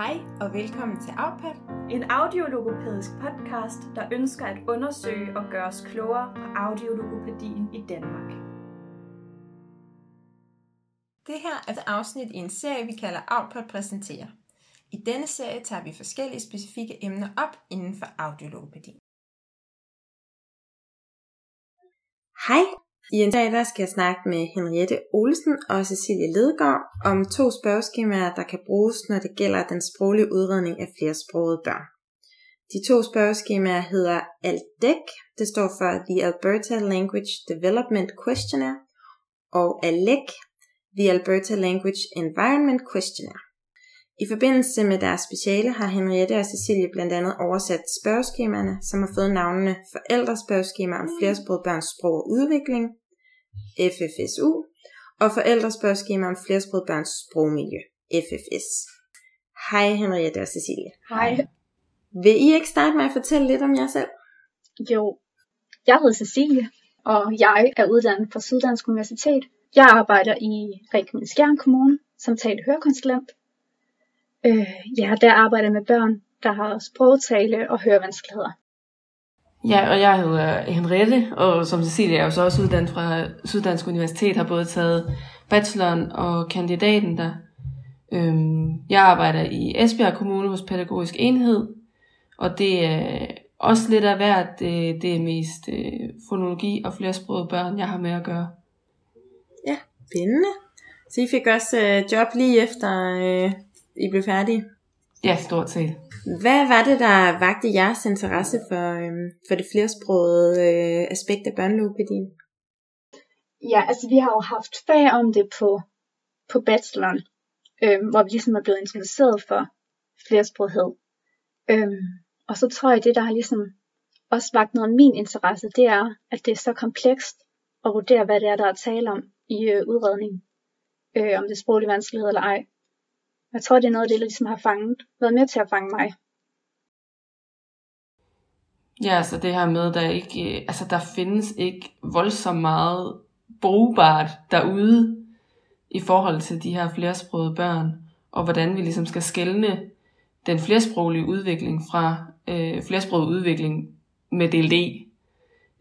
Hej og velkommen til Outpad. En audiologopædisk podcast, der ønsker at undersøge og gøre os klogere på audiologopædien i Danmark. Det her er et afsnit i en serie, vi kalder Outpad præsenterer. I denne serie tager vi forskellige specifikke emner op inden for audiologopædi. Hej, i en dag der skal jeg snakke med Henriette Olsen og Cecilie Ledgaard om to spørgeskemaer, der kan bruges, når det gælder den sproglige udredning af flersprogede børn. De to spørgeskemaer hedder ALDEC, det står for The Alberta Language Development Questionnaire, og ALEC, The Alberta Language Environment Questionnaire. I forbindelse med deres speciale har Henriette og Cecilie blandt andet oversat spørgeskemaerne, som har fået navnene Forældrespørgeskema om flersproget børns sprog og udvikling, FFSU, og Forældrespørgeskema om flersproget børns sprogmiljø, FFS. Hej Henriette og Cecilie. Hej. Vil I ikke starte med at fortælle lidt om jer selv? Jo, jeg hedder Cecilie, og jeg er uddannet fra Syddansk Universitet. Jeg arbejder i Ringkøbing Skjern Kommune som tale hørekonsulent. Øh, ja, der arbejder jeg med børn, der har sprogtale og hørevanskeligheder. Ja, og jeg hedder Henriette, og som Cecilie er jo så også uddannet fra Syddansk Universitet, har både taget bacheloren og kandidaten der. Øhm, jeg arbejder i Esbjerg Kommune hos Pædagogisk Enhed, og det er også lidt af hvert. Det, det er mest øh, fonologi og flersprogede børn, jeg har med at gøre. Ja, spændende. Så I fik også øh, job lige efter øh, I blev færdige? Ja, stort set. Hvad var det, der vagte jeres interesse for, øhm, for det flersprogede øh, aspekt af børnelogopædien? Ja, altså vi har jo haft fag om det på, på bacheloren, øh, hvor vi ligesom er blevet introduceret for flersproghed. Øh, og så tror jeg, det der har ligesom også vagt noget af min interesse, det er, at det er så komplekst at vurdere, hvad det er, der er tale om i øh, udredningen. Øh, om det er sproglige vanskelighed eller ej. Jeg tror, det er noget af det, der ligesom har fanget, været med til at fange mig. Ja, altså det her med, der ikke, øh, altså der findes ikke voldsomt meget brugbart derude i forhold til de her flersprogede børn, og hvordan vi ligesom skal skelne den flersproglige udvikling fra øh, flersproget udvikling med DLD.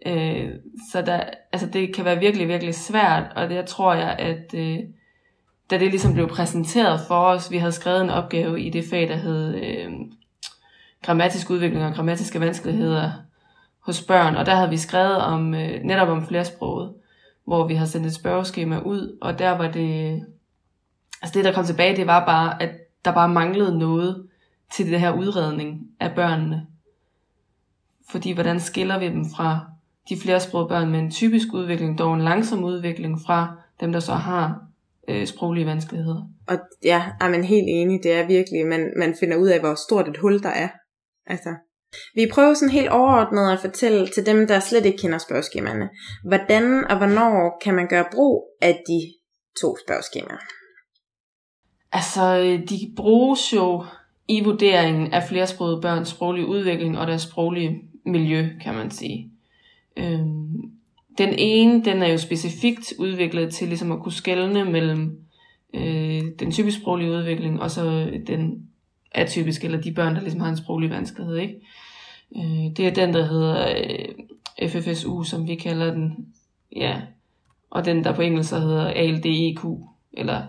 Øh, så der, altså det kan være virkelig, virkelig svært, og det tror jeg, at øh, da det ligesom blev præsenteret for os, vi havde skrevet en opgave i det fag, der hed øh, grammatisk udvikling og grammatiske vanskeligheder hos børn, og der havde vi skrevet om øh, netop om flersproget, hvor vi har sendt et spørgeskema ud, og der var det, altså det der kom tilbage, det var bare, at der bare manglede noget til det her udredning af børnene. Fordi hvordan skiller vi dem fra de flersprogede børn med en typisk udvikling, dog en langsom udvikling fra dem, der så har øh, sproglige vanskeligheder. Og ja, er man helt enig, det er virkelig, man, man finder ud af, hvor stort et hul der er. Altså, vi prøver sådan helt overordnet at fortælle til dem, der slet ikke kender spørgeskemaerne, hvordan og hvornår kan man gøre brug af de to spørgeskemaer? Altså, de bruges jo i vurderingen af flersprogede børns sproglige udvikling og deres sproglige miljø, kan man sige. Øhm, den ene, den er jo specifikt udviklet til ligesom at kunne skelne mellem øh, den typisk sproglige udvikling og så den atypiske, eller de børn, der ligesom har en sproglig vanskelighed. Ikke? Øh, det er den, der hedder øh, FFSU, som vi kalder den. Ja. Og den, der på engelsk hedder ALDEQ, eller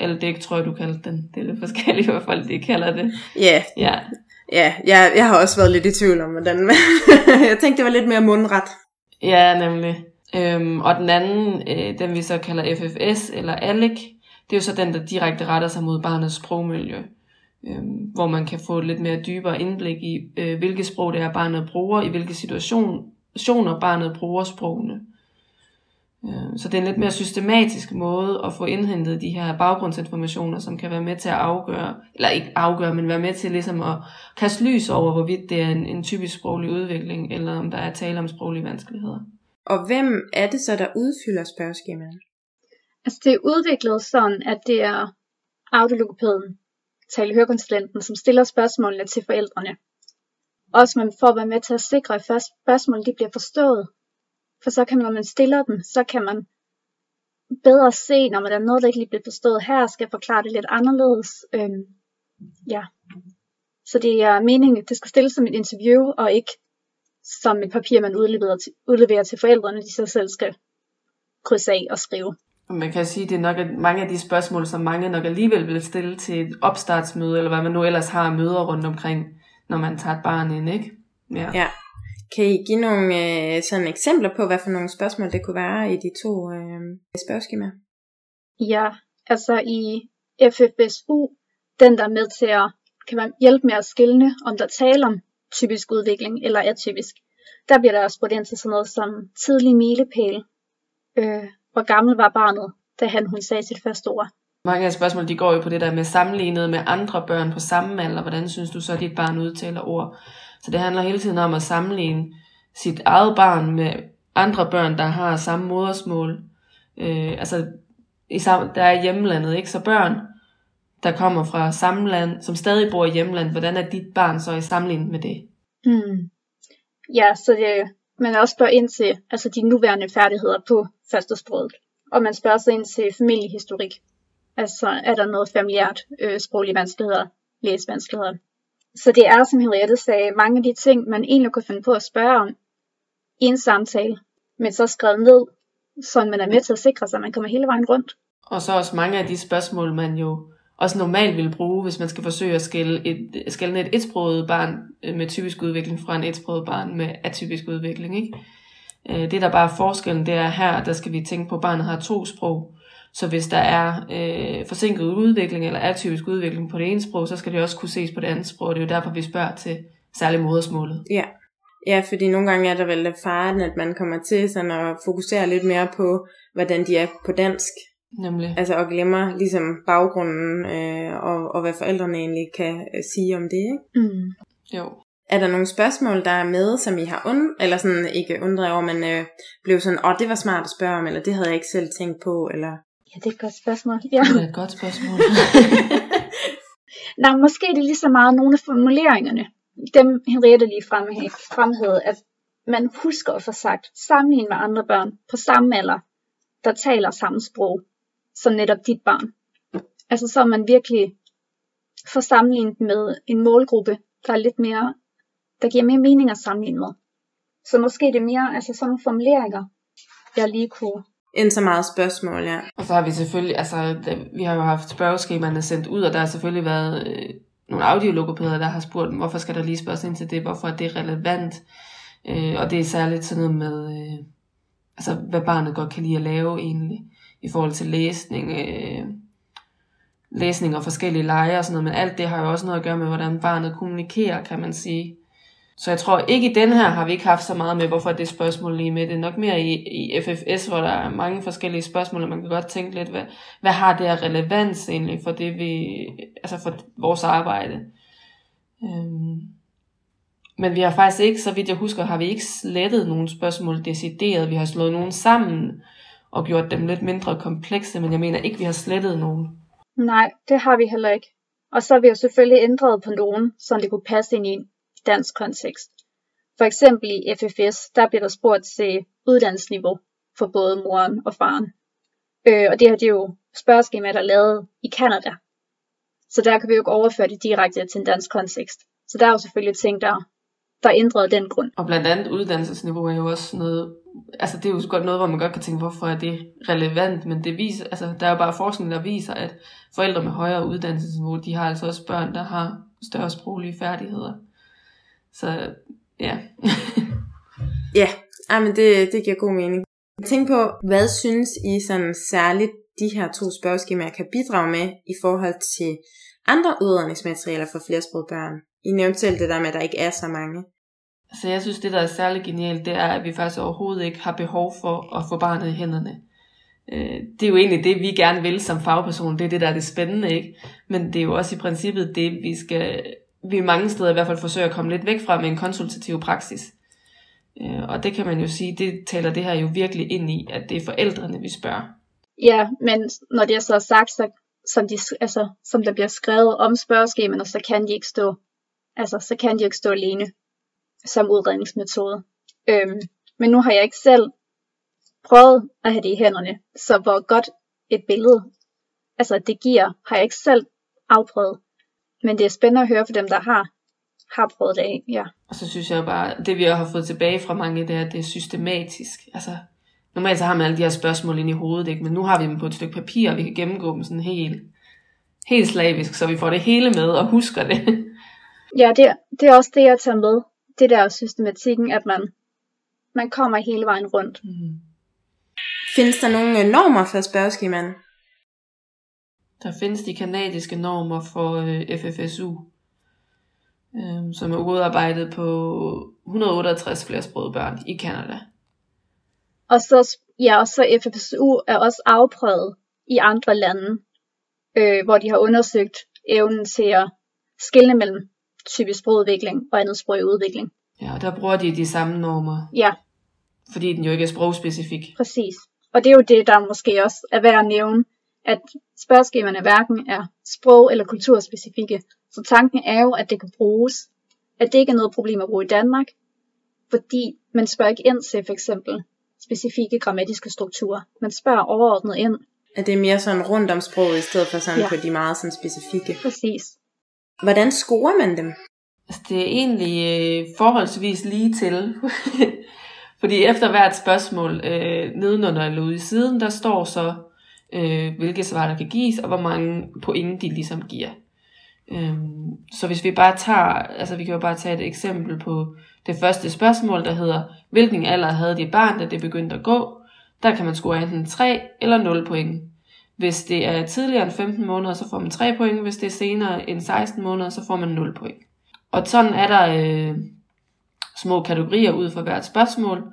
ALDEC, tror jeg, du kalder den. Det er lidt forskelligt, hvad folk de kalder det. Yeah. Ja. Ja, jeg, jeg har også været lidt i tvivl om, hvordan jeg tænkte, det var lidt mere mundret. Ja, nemlig. Øhm, og den anden, øh, den vi så kalder FFS eller ALEC, det er jo så den, der direkte retter sig mod barnets sprogmiljø. Øhm, hvor man kan få et lidt mere dybere indblik i, øh, hvilket sprog det er, barnet bruger, i hvilke situationer barnet bruger sprogene. Øh, så det er en lidt mere systematisk måde at få indhentet de her baggrundsinformationer, som kan være med til at afgøre, eller ikke afgøre, men være med til ligesom at kaste lys over, hvorvidt det er en, en typisk sproglig udvikling, eller om der er tale om sproglige vanskeligheder. Og hvem er det så, der udfylder spørgeskemaet? Altså det er udviklet sådan, at det er audiologopæden, talehørkonsulenten, som stiller spørgsmålene til forældrene. Også man får være med til at sikre, at spørgsmålene de bliver forstået. For så kan man, når man stiller dem, så kan man bedre se, når man er noget, der ikke lige bliver forstået her, skal forklare det lidt anderledes. Øhm, ja. Så det er meningen, at det skal stilles som et interview, og ikke som et papir, man udleverer til, udleverer til forældrene, de så selv skal krydse af og skrive. Man kan sige, at det er nok at mange af de spørgsmål, som mange nok alligevel vil stille til et opstartsmøde, eller hvad man nu ellers har møder rundt omkring, når man tager et barn ind, ikke? Ja. ja. Kan I give nogle øh, sådan eksempler på, hvad for nogle spørgsmål det kunne være i de to øh, spørgeskemaer? Ja, altså i FFSU, den der er med til at kan man hjælpe med at skille, om der taler om typisk udvikling eller atypisk. Der bliver der også spurgt ind til sådan noget som tidlig milepæl. Øh, hvor gammel var barnet, da han hun sagde sit første ord? Mange af spørgsmål de går jo på det der med sammenlignet med andre børn på samme alder. Hvordan synes du så, at dit barn udtaler ord? Så det handler hele tiden om at sammenligne sit eget barn med andre børn, der har samme modersmål. Øh, altså, i sam- der er hjemlandet, ikke? Så børn, der kommer fra samme land, som stadig bor i hjemlandet, hvordan er dit barn så i sammenligning med det? Hmm. Ja, så det, man også spørger ind til altså de nuværende færdigheder på førstesproget. Og man spørger sig ind til familiehistorik. Altså, er der noget familiært, øh, sproglige vanskeligheder, læsevanskeligheder? Så det er, som Henriette sagde, mange af de ting, man egentlig kunne finde på at spørge om i en samtale, men så skrevet ned, så man er med til at sikre sig, at man kommer hele vejen rundt. Og så også mange af de spørgsmål, man jo også normalt vil bruge, hvis man skal forsøge at skille et, skille et etsproget barn øh, med typisk udvikling fra en etsproget barn med atypisk udvikling. Ikke? Øh, det der bare er forskellen, det er her, der skal vi tænke på, at barnet har to sprog. Så hvis der er øh, forsinket udvikling eller atypisk udvikling på det ene sprog, så skal det også kunne ses på det andet sprog. Det er jo derfor, vi spørger til særligt modersmålet. Ja. Ja, fordi nogle gange er der vel faren, at man kommer til sådan at fokusere lidt mere på, hvordan de er på dansk. Nemlig. Altså og glemmer ligesom baggrunden øh, og, og hvad forældrene egentlig kan øh, sige om det, ikke? Mm. Jo. Er der nogle spørgsmål, der er med, som I har und eller sådan ikke undret over, men øh, blev sådan, åh, oh, det var smart at spørge om, eller det havde jeg ikke selv tænkt på, eller... Ja, det er et godt spørgsmål. Ja. Det er et godt spørgsmål. Nej, måske er det lige så meget nogle af formuleringerne. Dem Henriette lige fremhævede, at man husker at få sagt, sammenlignet med andre børn på samme alder, der taler samme sprog som netop dit barn. Altså så man virkelig får sammenlignet med en målgruppe, der er lidt mere, der giver mere mening at sammenligne med. Så måske det er mere altså sådan nogle formuleringer, jeg lige kunne end så meget spørgsmål, ja. Og så har vi selvfølgelig, altså, vi har jo haft spørgeskemaerne sendt ud, og der har selvfølgelig været øh, nogle audiologopæder, der har spurgt, hvorfor skal der lige spørges ind til det, hvorfor er det relevant, øh, og det er særligt sådan noget med, øh, altså, hvad barnet godt kan lide at lave egentlig i forhold til læsning, øh, læsning og forskellige lege og sådan noget, men alt det har jo også noget at gøre med, hvordan barnet kommunikerer, kan man sige. Så jeg tror ikke i den her har vi ikke haft så meget med, hvorfor det spørgsmål lige med. Det er nok mere i, i FFS, hvor der er mange forskellige spørgsmål, og man kan godt tænke lidt, hvad, hvad har det af relevans egentlig for det vi, altså for vores arbejde. Øhm. Men vi har faktisk ikke, så vidt jeg husker, har vi ikke slettet nogen spørgsmål decideret. Vi har slået nogen sammen, og gjort dem lidt mindre komplekse, men jeg mener ikke, vi har slettet nogen. Nej, det har vi heller ikke. Og så har vi jo selvfølgelig ændret på nogen, så det kunne passe ind i dansk kontekst. For eksempel i FFS, der bliver der spurgt til uddannelsesniveau for både moren og faren. Øh, og det her det er jo spørgeskema, der er lavet i Kanada. Så der kan vi jo ikke overføre det direkte til en dansk kontekst. Så der er jo selvfølgelig ting, der, der ændrede ændret den grund. Og blandt andet uddannelsesniveau er jo også noget, altså det er jo godt noget, hvor man godt kan tænke, hvorfor er det relevant, men det viser, altså der er jo bare forskning, der viser, at forældre med højere uddannelsesniveau, de har altså også børn, der har større sproglige færdigheder. Så ja. ja, ja men det, det giver god mening. Tænk på, hvad synes I sådan særligt de her to spørgeskemaer kan bidrage med i forhold til andre udredningsmaterialer for flersprogede børn? I nævnte selv det der med, at der ikke er så mange. Så jeg synes, det der er særlig genialt, det er, at vi faktisk overhovedet ikke har behov for at få barnet i hænderne. Øh, det er jo egentlig det, vi gerne vil som fagperson. Det er det, der er det spændende, ikke? Men det er jo også i princippet det, vi skal, vi mange steder i hvert fald forsøger at komme lidt væk fra med en konsultativ praksis. Øh, og det kan man jo sige, det taler det her jo virkelig ind i, at det er forældrene, vi spørger. Ja, men når det er så sagt, så som, de, altså, som der bliver skrevet om spørgeskemaerne, så kan de ikke stå, altså, så kan de ikke stå alene som udredningsmetode. Øhm, men nu har jeg ikke selv prøvet at have det i hænderne, så hvor godt et billede, altså det giver, har jeg ikke selv afprøvet. Men det er spændende at høre for dem, der har, har prøvet det af, ja. Og så synes jeg bare, det vi har fået tilbage fra mange, det er, at det er systematisk. Altså, normalt så har man alle de her spørgsmål ind i hovedet, ikke? men nu har vi dem på et stykke papir, og vi kan gennemgå dem sådan helt, helt slavisk, så vi får det hele med og husker det. Ja, det, det er også det, jeg tager med. Det der systematikken, at man, man kommer hele vejen rundt. Mm. Findes der nogle øh, normer for spørgeskemaen? Der findes de kanadiske normer for øh, FFSU, øh, som er udarbejdet på 168 flersprogede børn i Kanada. Og så, ja, og så FFSU er også afprøvet i andre lande, øh, hvor de har undersøgt evnen til at skille mellem typisk sprogudvikling og andet sprog udvikling. Ja, og der bruger de de samme normer, Ja, fordi den jo ikke er sprogspecifik. præcis. Og det er jo det, der måske også er værd at nævne, at spørgeskemaerne hverken er sprog- eller kulturspecifikke. Så tanken er jo, at det kan bruges, at det ikke er noget problem at bruge i Danmark, fordi man spørger ikke ind til for eksempel specifikke grammatiske strukturer. Man spørger overordnet ind. At det er mere sådan rundt om sproget, i stedet for sådan Ja. på de meget sådan specifikke. Præcis. Hvordan scorer man dem? Altså, det er egentlig øh, forholdsvis lige til. Fordi efter hvert spørgsmål øh, nedenunder eller ude i siden, der står så, øh, hvilke svar der kan gives, og hvor mange point de ligesom giver. Øhm, så hvis vi bare tager, altså vi kan jo bare tage et eksempel på det første spørgsmål, der hedder, hvilken alder havde dit barn, da det begyndte at gå? Der kan man score enten 3 eller 0 point. Hvis det er tidligere end 15 måneder, så får man 3 point. Hvis det er senere end 16 måneder, så får man 0 point. Og sådan er der øh, små kategorier ud for hvert spørgsmål.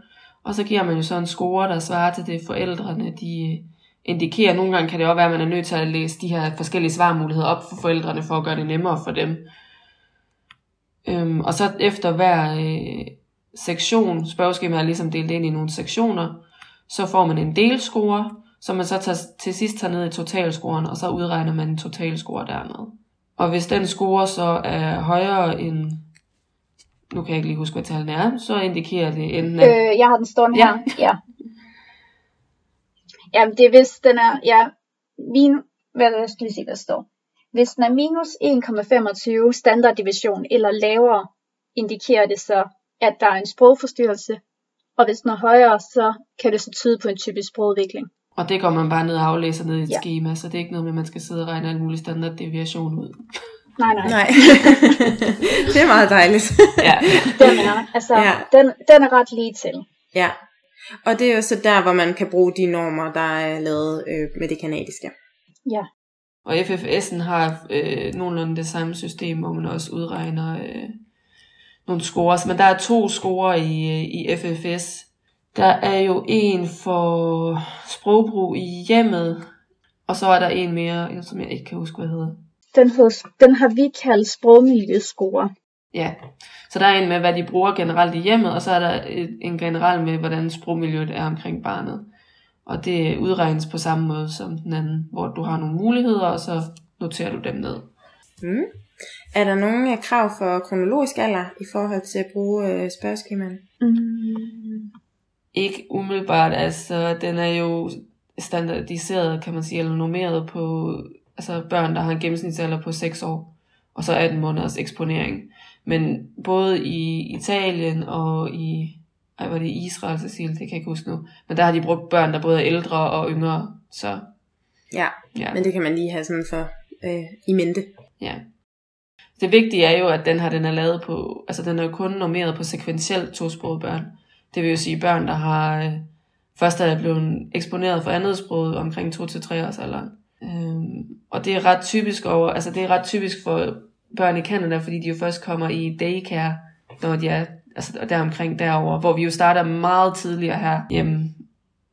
Og så giver man jo så en score, der svarer til det forældrene, de øh, indikerer. Nogle gange kan det også være, at man er nødt til at læse de her forskellige svarmuligheder op for forældrene, for at gøre det nemmere for dem. Øhm, og så efter hver øh, sektion, spørgeskemaet er ligesom delt ind i nogle sektioner, så får man en delscore, som man så tager, til sidst tager ned i totalscoren, og så udregner man en totalscore dernede. Og hvis den score så er højere end, nu kan jeg ikke lige huske, hvad tallene er, så indikerer det enten, at Øh, jeg har den stående Ja. her. Ja. Jamen, det er hvis den er, ja, min, hvad der skal lige se, der står. Hvis den er minus 1,25 standarddivision eller lavere, indikerer det så, at der er en sprogforstyrrelse. Og hvis den er højere, så kan det så tyde på en typisk sprogudvikling. Og det går man bare ned og aflæser ned i et Ja. schema, så det er ikke noget med, at man skal sidde og regne alle mulige standarddeviation ud. Nej, nej. Nej. det er meget dejligt. Ja. Den er, altså, Ja. ja. den, den er ret lige til. ja. Og det er jo så der, hvor man kan bruge de normer, der er lavet øh, med det kanadiske. Ja. Og FFS'en har øh, nogenlunde det samme system, hvor man også udregner øh, nogle scores. Men der er to scorer i, øh, i FFS. Der er jo en for sprogbrug i hjemmet, og så er der en mere, som jeg ikke kan huske, hvad hedder. Den, hed, den har vi kaldt sprogmiljøscore. Ja, så der er en med, hvad de bruger generelt i hjemmet, og så er der en generel med, hvordan sprogmiljøet er omkring barnet. Og det udregnes på samme måde som den anden, hvor du har nogle muligheder, og så noterer du dem ned. Mm. Er der nogle øh, krav for kronologisk alder i forhold til at bruge øh, spørgeskemaen? Mm. Ikke umiddelbart, altså den er jo standardiseret, kan man sige, eller normeret på altså børn, der har en gennemsnitsalder på 6 år, og så 18 måneders eksponering. Men både i Italien og i, ej, var det Israel, Cecil, det kan jeg ikke huske nu, men der har de brugt børn, der både er ældre og yngre, så Ja, ja. men det kan man lige have sådan for øh, i mente. Ja. Det vigtige er jo, at den her den er lavet på, altså den er jo kun normeret på sekventielt tosprogede børn. Det vil jo sige børn, der har øh, først er blevet eksponeret for andet sprog omkring 2-3 års alderen. Øhm, og det er ret typisk over, altså det er ret typisk for børn i Canada, fordi de jo først kommer i daycare, når de er altså der omkring derover, hvor vi jo starter meget tidligere her hjemme.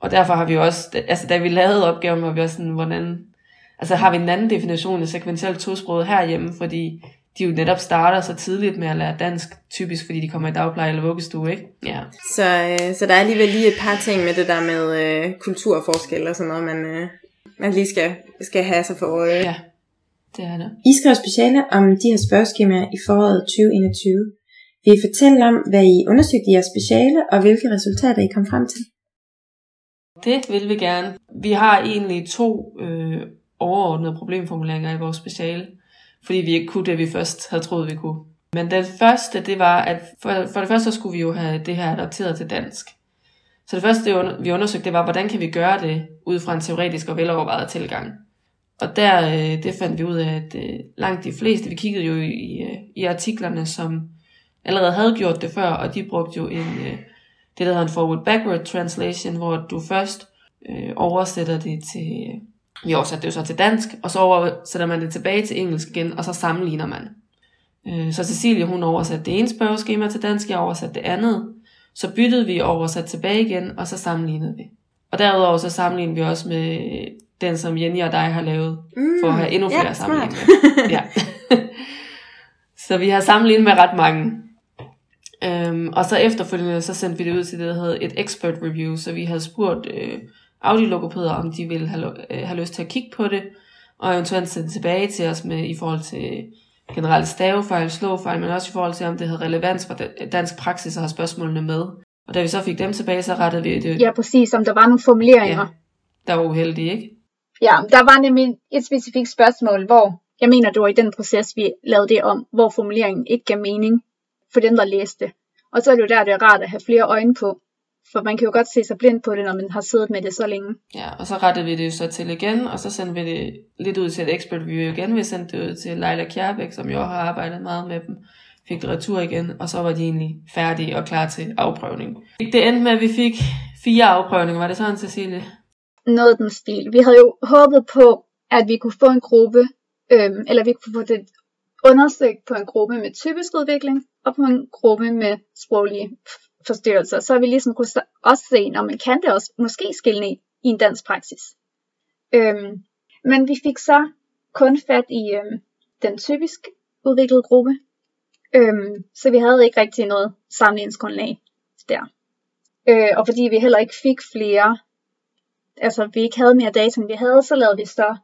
Og derfor har vi også, altså da vi lavede opgaven, var vi også sådan, hvordan, altså har vi en anden definition af sekventielt tosproget herhjemme, fordi de jo netop starter så tidligt med at lære dansk, typisk fordi de kommer i dagpleje eller vuggestue, ikke? Ja. Så, øh, så der er alligevel lige et par ting med det der med øh, kulturforskel og sådan noget, man, øh, man lige skal, skal have sig for øje. Ja, det er det. I skrev speciale om de her spørgeskemaer i foråret 2021. Vil I fortælle om, hvad I undersøgte i jeres speciale, og hvilke resultater I kom frem til? Det vil vi gerne. Vi har egentlig to øh, overordnede problemformuleringer i vores speciale, fordi vi ikke kunne det, vi først havde troet, vi kunne. Men den første, det var, at for, for det første skulle vi jo have det her adapteret til dansk. Så det første, det vi undersøgte, det var, hvordan kan vi gøre det ud fra en teoretisk og velovervejet tilgang. Og der, øh, det fandt vi ud af, at øh, langt de fleste, vi kiggede jo i, øh, i artiklerne, som allerede havde gjort det før, og de brugte jo en, øh, det, der hedder en forward-backward translation, hvor du først øh, oversætter det til, øh, vi oversatte det jo så til dansk, og så oversætter man det tilbage til engelsk igen, og så sammenligner man. Øh, Så Cecilie, hun oversatte det ene spørgeskema til dansk, jeg oversatte det andet. Så byttede vi og oversatte tilbage igen, og så sammenlignede vi. Og derudover så sammenlignede vi også med den, som Jenny og dig har lavet, Mm, for at have endnu flere smart. sammenligninger. ja. så vi har sammenlignet med ret mange. Øhm, og så efterfølgende, så sendte vi det ud til det, der hedder et expert review, så vi havde spurgt øh, audiologopæder, om de ville have, øh, have lyst til at kigge på det, og eventuelt sende tilbage til os med i forhold til generelt stavefejl, slåfejl, men også i forhold til, om det havde relevans for da- dansk praksis og have spørgsmålene med. Og da vi så fik dem tilbage, så rettede vi det. Ja, præcis, om der var nogle formuleringer. Ja. der var uheldige, ikke? Ja, der var nemlig et specifikt spørgsmål, hvor jeg mener, det var i den proces, vi lavede det om, hvor formuleringen ikke gav mening for dem, der læste. det. Og så er det jo der, det er rart at have flere øjne på. For man kan jo godt se sig blind på det, når man har siddet med det så længe. Ja, og så rettede vi det jo så til igen, og så sendte vi det lidt ud til et expert review igen. Vi sendte det ud til Leila Kjærbæk, som jo har arbejdet meget med dem. Fik det retur igen, og så var de egentlig færdige og klar til afprøvning. Det endte med, at vi fik fire afprøvninger. Var det sådan, Cecilie? Noget den stil. Vi havde jo håbet på, at vi kunne få en gruppe, øhm, eller vi kunne få det undersøgt på en gruppe med typisk udvikling, og på en gruppe med sproglige forstyrrelser. Så vi ligesom kunne også se, når man kan det også måske skille i, i en dansk praksis. Øhm, men vi fik så kun fat i øhm, den typisk udviklede gruppe, øhm, så vi havde ikke rigtig noget sammenligningsgrundlag der. Øh, og fordi vi heller ikke fik flere, altså vi ikke havde mere data, end vi havde, så lavede vi så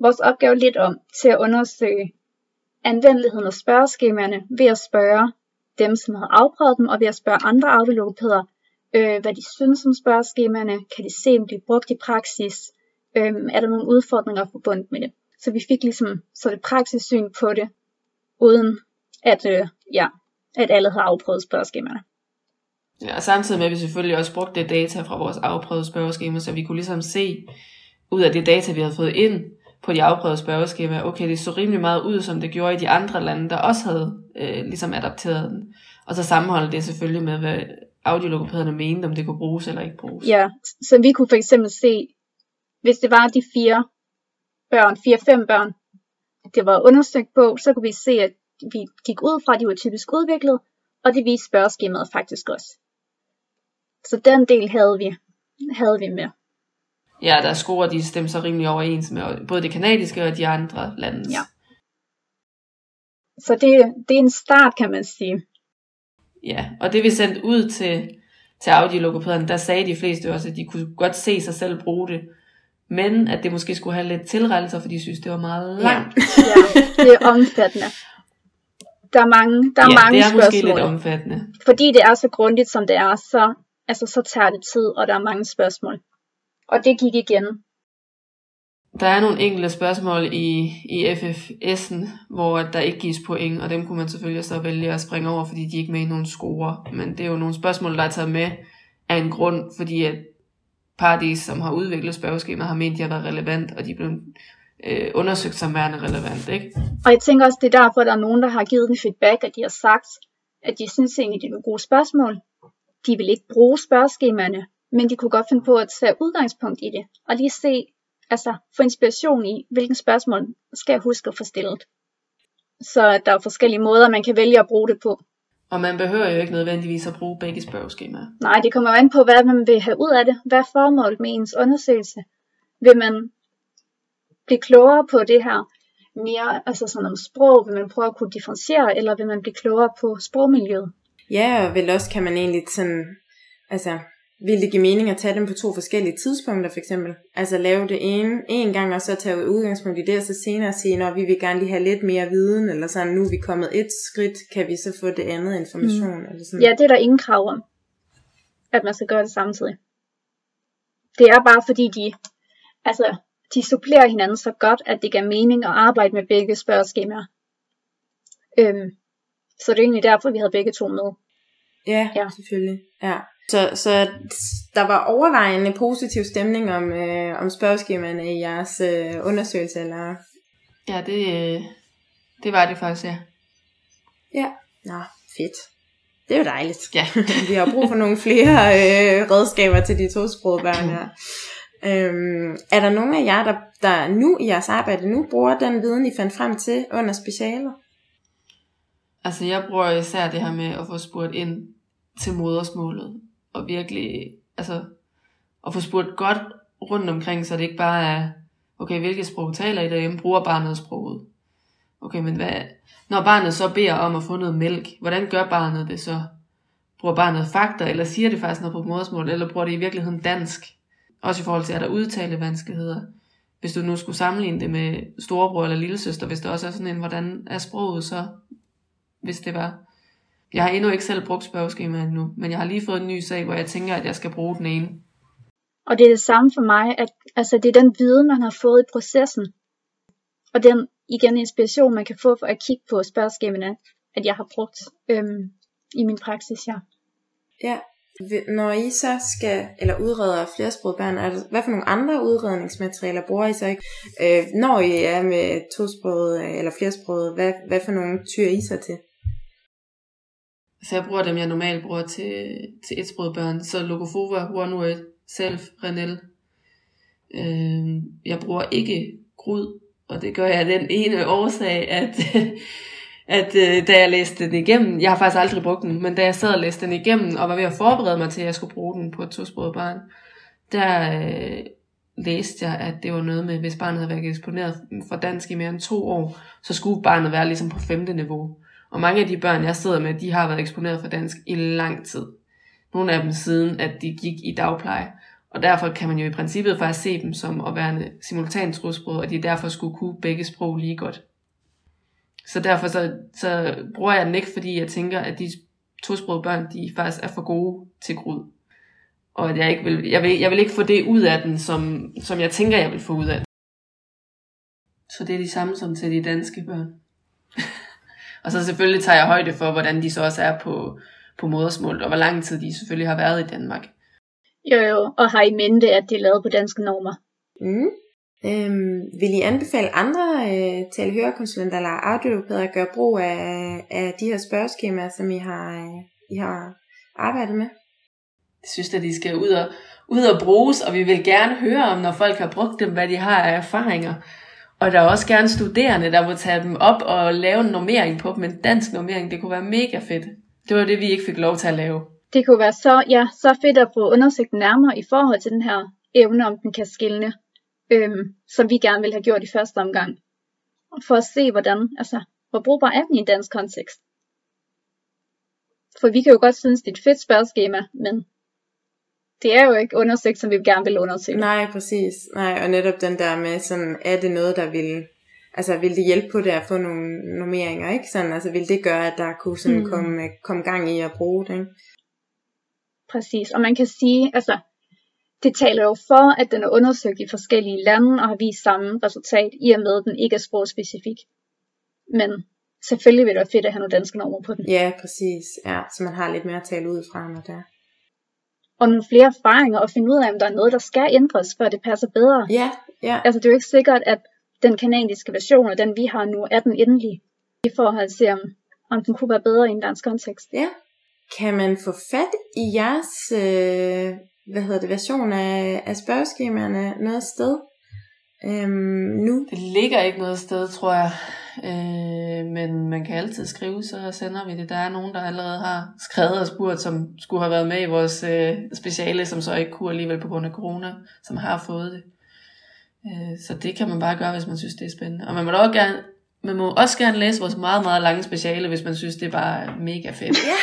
vores opgave lidt om til at undersøge anvendeligheden af spørgeskemaerne ved at spørge dem, som havde afprøvet dem, og ved at spørge andre audiologopæder, øh, hvad de synes om spørgeskemaerne, kan de se, om de er brugt i praksis, øh, er der nogle udfordringer forbundet med det. Så vi fik ligesom så det praksissyn på det, uden at, øh, ja, at alle havde afprøvet spørgeskemaerne. Ja, og samtidig med, at vi selvfølgelig også brugte det data fra vores afprøvede spørgeskema, så vi kunne ligesom se ud af det data, vi havde fået ind på de afprøvede spørgeskema, okay, det så rimelig meget ud, som det gjorde i de andre lande, der også havde øh, ligesom adapteret den. Og så sammenholde det selvfølgelig med, hvad audiologopæderne mente, om det kunne bruges eller ikke bruges. Ja, så vi kunne for eksempel se, hvis det var de fire børn, fire-fem børn, det var undersøgt på, så kunne vi se, at vi gik ud fra, at de var typisk udviklet, og det viste spørgeskemaet faktisk også. Så den del havde vi, havde vi med. Ja, der scorer de stemte så rimelig overens med både det kanadiske og de andre landes. Ja. Så det, det er en start, kan man sige. ja. Og det vi sendte ud til, til audiologopæderne, der sagde de fleste også, at de kunne godt se sig selv bruge det. Men at det måske skulle have lidt tilrettelser, for de synes, det var meget langt. Ja, det er omfattende. Der er mange, der er ja, mange det er måske spørgsmål. lidt omfattende. fordi det er så grundigt, som det er, så, altså, så tager det tid, og der er mange spørgsmål. Og det gik igen. Der er nogle enkelte spørgsmål i, i FFS'en, hvor der ikke gives point, og dem kunne man selvfølgelig så vælge at springe over, fordi de ikke er med i nogle score. Men det er jo nogle spørgsmål, der er taget med af en grund, fordi at Paradis, som har udviklet spørgeskemaet, har ment, at de har været relevant, og de er blevet øh, undersøgt som værende relevant. Ikke? Og jeg tænker også, det er derfor, at der er nogen, der har givet den feedback, at de har sagt, at de synes egentlig, det er nogle gode spørgsmål. De vil ikke bruge spørgeskemaerne, men de kunne godt finde på at tage udgangspunkt i det, og lige se, altså få inspiration i, hvilken spørgsmål skal jeg huske at få stillet. Så der er forskellige måder, man kan vælge at bruge det på. Og man behøver jo ikke nødvendigvis at bruge begge spørgeskemaer. Nej, det kommer an på, hvad man vil have ud af det. Hvad er formålet med ens undersøgelse? Vil man blive klogere på det her mere, altså sådan om sprog? Vil man prøve at kunne differentiere, eller vil man blive klogere på sprogmiljøet? Ja, og vel også kan man egentlig sådan, altså, vil det give mening at tage dem på to forskellige tidspunkter for eksempel? Altså lave det ene en gang, og så tage udgangspunkt i det, og så senere sige, når vi vil gerne lige have lidt mere viden, eller sådan, nu er vi kommet et skridt, kan vi så få det andet information? Mm. Eller sådan. Ja, det er der ingen krav om, at man skal gøre det samtidig. Det er bare fordi, de, altså, de supplerer hinanden så godt, at det giver mening at arbejde med begge spørgeskemaer. Øhm, Så det er egentlig derfor, vi havde begge to med. Ja, ja. Selvfølgelig. Ja. Så, så der var overvejende positiv stemning om, øh, om spørgeskemaerne i jeres øh, undersøgelse, eller? Ja, det, øh, det var det faktisk, ja. Ja. Nå, fedt. Det er jo dejligt. Ja. Vi har brug for nogle flere øh, redskaber til de tosprogede børn her. Øhm, er der nogen af jer, der, der nu i jeres arbejde nu bruger den viden, I fandt frem til under specialet? Altså, jeg bruger især det her med at få spurgt ind til modersmålet, og virkelig, altså, at få spurgt godt rundt omkring, så det ikke bare er, okay, hvilket sprog taler I derhjemme, bruger barnet sproget? Okay, men hvad, når barnet så beder om at få noget mælk, hvordan gør barnet det så? Bruger barnet fakta, eller siger det faktisk noget på modersmål, eller bruger det i virkeligheden dansk? Også i forhold til, at der udtale vanskeligheder. Hvis du nu skulle sammenligne det med storebror eller lillesøster, hvis der også er sådan en, hvordan er sproget så, hvis det var. Jeg har endnu ikke selv brugt spørgeskemaet endnu, men jeg har lige fået en ny sag, hvor jeg tænker, at jeg skal bruge den ene. Og det er det samme for mig, at altså, det er den viden, man har fået i processen. Og den igen inspiration, man kan få for at kigge på spørgeskemaerne, at jeg har brugt øhm, i min praksis, ja. Ja. Når I så skal, eller udreder flersproget børn, er der, hvad for nogle andre udredningsmaterialer bruger I så ikke? Øh, når I er med tosproget øh, eller flersproget, hvad, hvad for nogle tyr I så til? Så jeg bruger dem, jeg normalt bruger til, til etsprogede børn. Så Logofova, OneWord, Self, Renel. Øh, jeg bruger ikke grud, og det gør jeg af den ene årsag, at, at øh, da jeg læste den igennem, jeg har faktisk aldrig brugt den, men da jeg sad og læste den igennem, og var ved at forberede mig til, at jeg skulle bruge den på et tosproget barn, der øh, læste jeg, at det var noget med, hvis barnet havde været eksponeret for dansk i mere end to år, så skulle barnet være ligesom på femte niveau. Og mange af de børn, jeg sidder med, de har været eksponeret for dansk i lang tid. Nogle af dem siden, at de gik i dagpleje. Og derfor kan man jo i princippet faktisk se dem som at være simultant tosproget, og de derfor skulle kunne begge sprog lige godt. Så derfor så, så bruger jeg den ikke, fordi jeg tænker, at de tosprogede børn, de faktisk er for gode til grud. Og at jeg, ikke vil, jeg, vil, jeg vil ikke få det ud af den, som, som jeg tænker, jeg vil få ud af den. Så det er de samme som til de danske børn og så selvfølgelig tager jeg højde for, hvordan de så også er på, på modersmålet, og hvor lang tid de selvfølgelig har været i Danmark. Jo jo, og har i mente, at det er lavet på danske normer. Mm. Øhm, vil I anbefale andre øh, talehørekonsulenter eller audiologopæder at gøre brug af, af de her spørgeskemaer, som I har, øh, I har arbejdet med? Jeg synes, at de skal ud og, ud og bruges, og vi vil gerne høre om, når folk har brugt dem, hvad de har af erfaringer. Og der er også gerne studerende, der må tage dem op og lave en normering på dem, en dansk normering. Det kunne være mega fedt. Det var det, vi ikke fik lov til at lave. Det kunne være så, ja, så fedt at få undersøgt nærmere i forhold til den her evne, om den kan skille, øhm, som vi gerne ville have gjort i første omgang. For at se, hvordan, altså, hvor brugbar er den i en dansk kontekst. For vi kan jo godt synes, det er et fedt spørgeskema, men det er jo ikke undersøgt, som vi gerne vil undersøge. Nej, præcis. Nej, og netop den der med, sådan, er det noget, der vil, altså vil det hjælpe på det at få nogle normeringer, ikke? Sådan, altså vil det gøre, at der kunne sådan Mm. komme, komme gang i at bruge det, ikke? Præcis, og man kan sige, altså, det taler jo for, at den er undersøgt i forskellige lande og har vist samme resultat, i og med, at den ikke er sprogspecifik. Men selvfølgelig vil det være fedt at have nogle danske normer på den. Ja, præcis. Ja, så man har lidt mere at tale ud fra, når det er. Og nogle flere erfaringer og finde ud af, om der er noget, der skal ændres, før det passer bedre. Ja, ja. Altså, det er jo ikke sikkert, at den kanadiske version, og den vi har nu, er den endelige, i forhold til, om, om den kunne være bedre i en dansk kontekst. Ja. Kan man få fat i jeres øh, hvad hedder det, version af, af spørgeskemaerne noget sted øhm, nu? Det ligger ikke noget sted, tror jeg. Øh, men man kan altid skrive, så sender vi det. Der er nogen, der allerede har skrevet og spurgt, som skulle have været med i vores øh, speciale, som så ikke kunne alligevel på grund af corona, som har fået det. Øh, så det kan man bare gøre, hvis man synes, det er spændende. Og man må da også gerne, man må også gerne læse vores meget, meget lange speciale, hvis man synes, det er bare mega fedt. Ja.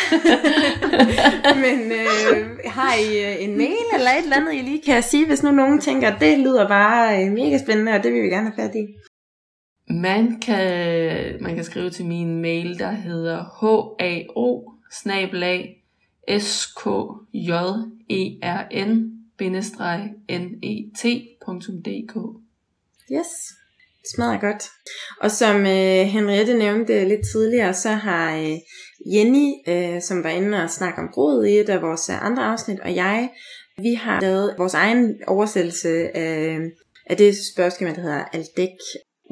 Men øh, har I øh, en mail eller et eller andet, I lige kan sige, hvis nu nogen tænker, det lyder bare øh, mega spændende, og det vil vi gerne have fat i? Man kan, man kan skrive til min mail, der hedder hao skjern net.dk. Yes. smadrer godt. Og som øh, Henriette nævnte lidt tidligere, så har øh, Jenny, øh, som var inde og snakke om brud i et af vores øh, andre afsnit, og jeg, vi har lavet vores egen oversættelse af, øh, af det spørgsmål, der hedder Aldec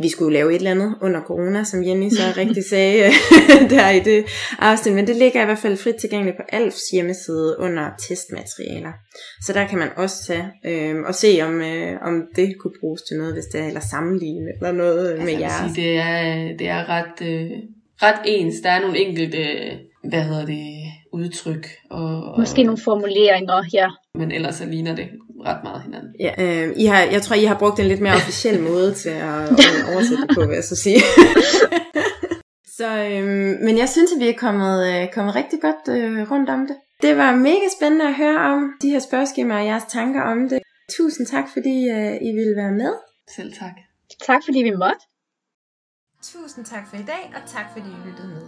vi skulle lave et eller andet under corona, som Jenny så rigtig sagde der i det afsnit, men det ligger i hvert fald frit tilgængeligt på Alfs hjemmeside under testmaterialer. Så der kan man også tage øh, og se, om, øh, om det kunne bruges til noget, hvis det er, eller sammenligne eller noget altså, med jeres. Sige, det, er, det er ret, øh, ret ens. Der er nogle enkelte, øh, hvad hedder det, udtryk. Og, og, Måske nogle formuleringer, ja. Men ellers så ligner det ret meget hinanden. Ja, øh, I har, jeg tror, I har brugt en lidt mere officiel måde til at, at oversætte det på, vil jeg så sige. så, øh, men jeg synes, at vi er kommet, øh, kommet rigtig godt øh, rundt om det. Det var mega spændende at høre om de her spørgeskemaer og jeres tanker om det. Tusind tak, fordi øh, I ville være med. Selv tak. Tak fordi vi måtte. Tusind tak for i dag, og tak fordi I lyttede med.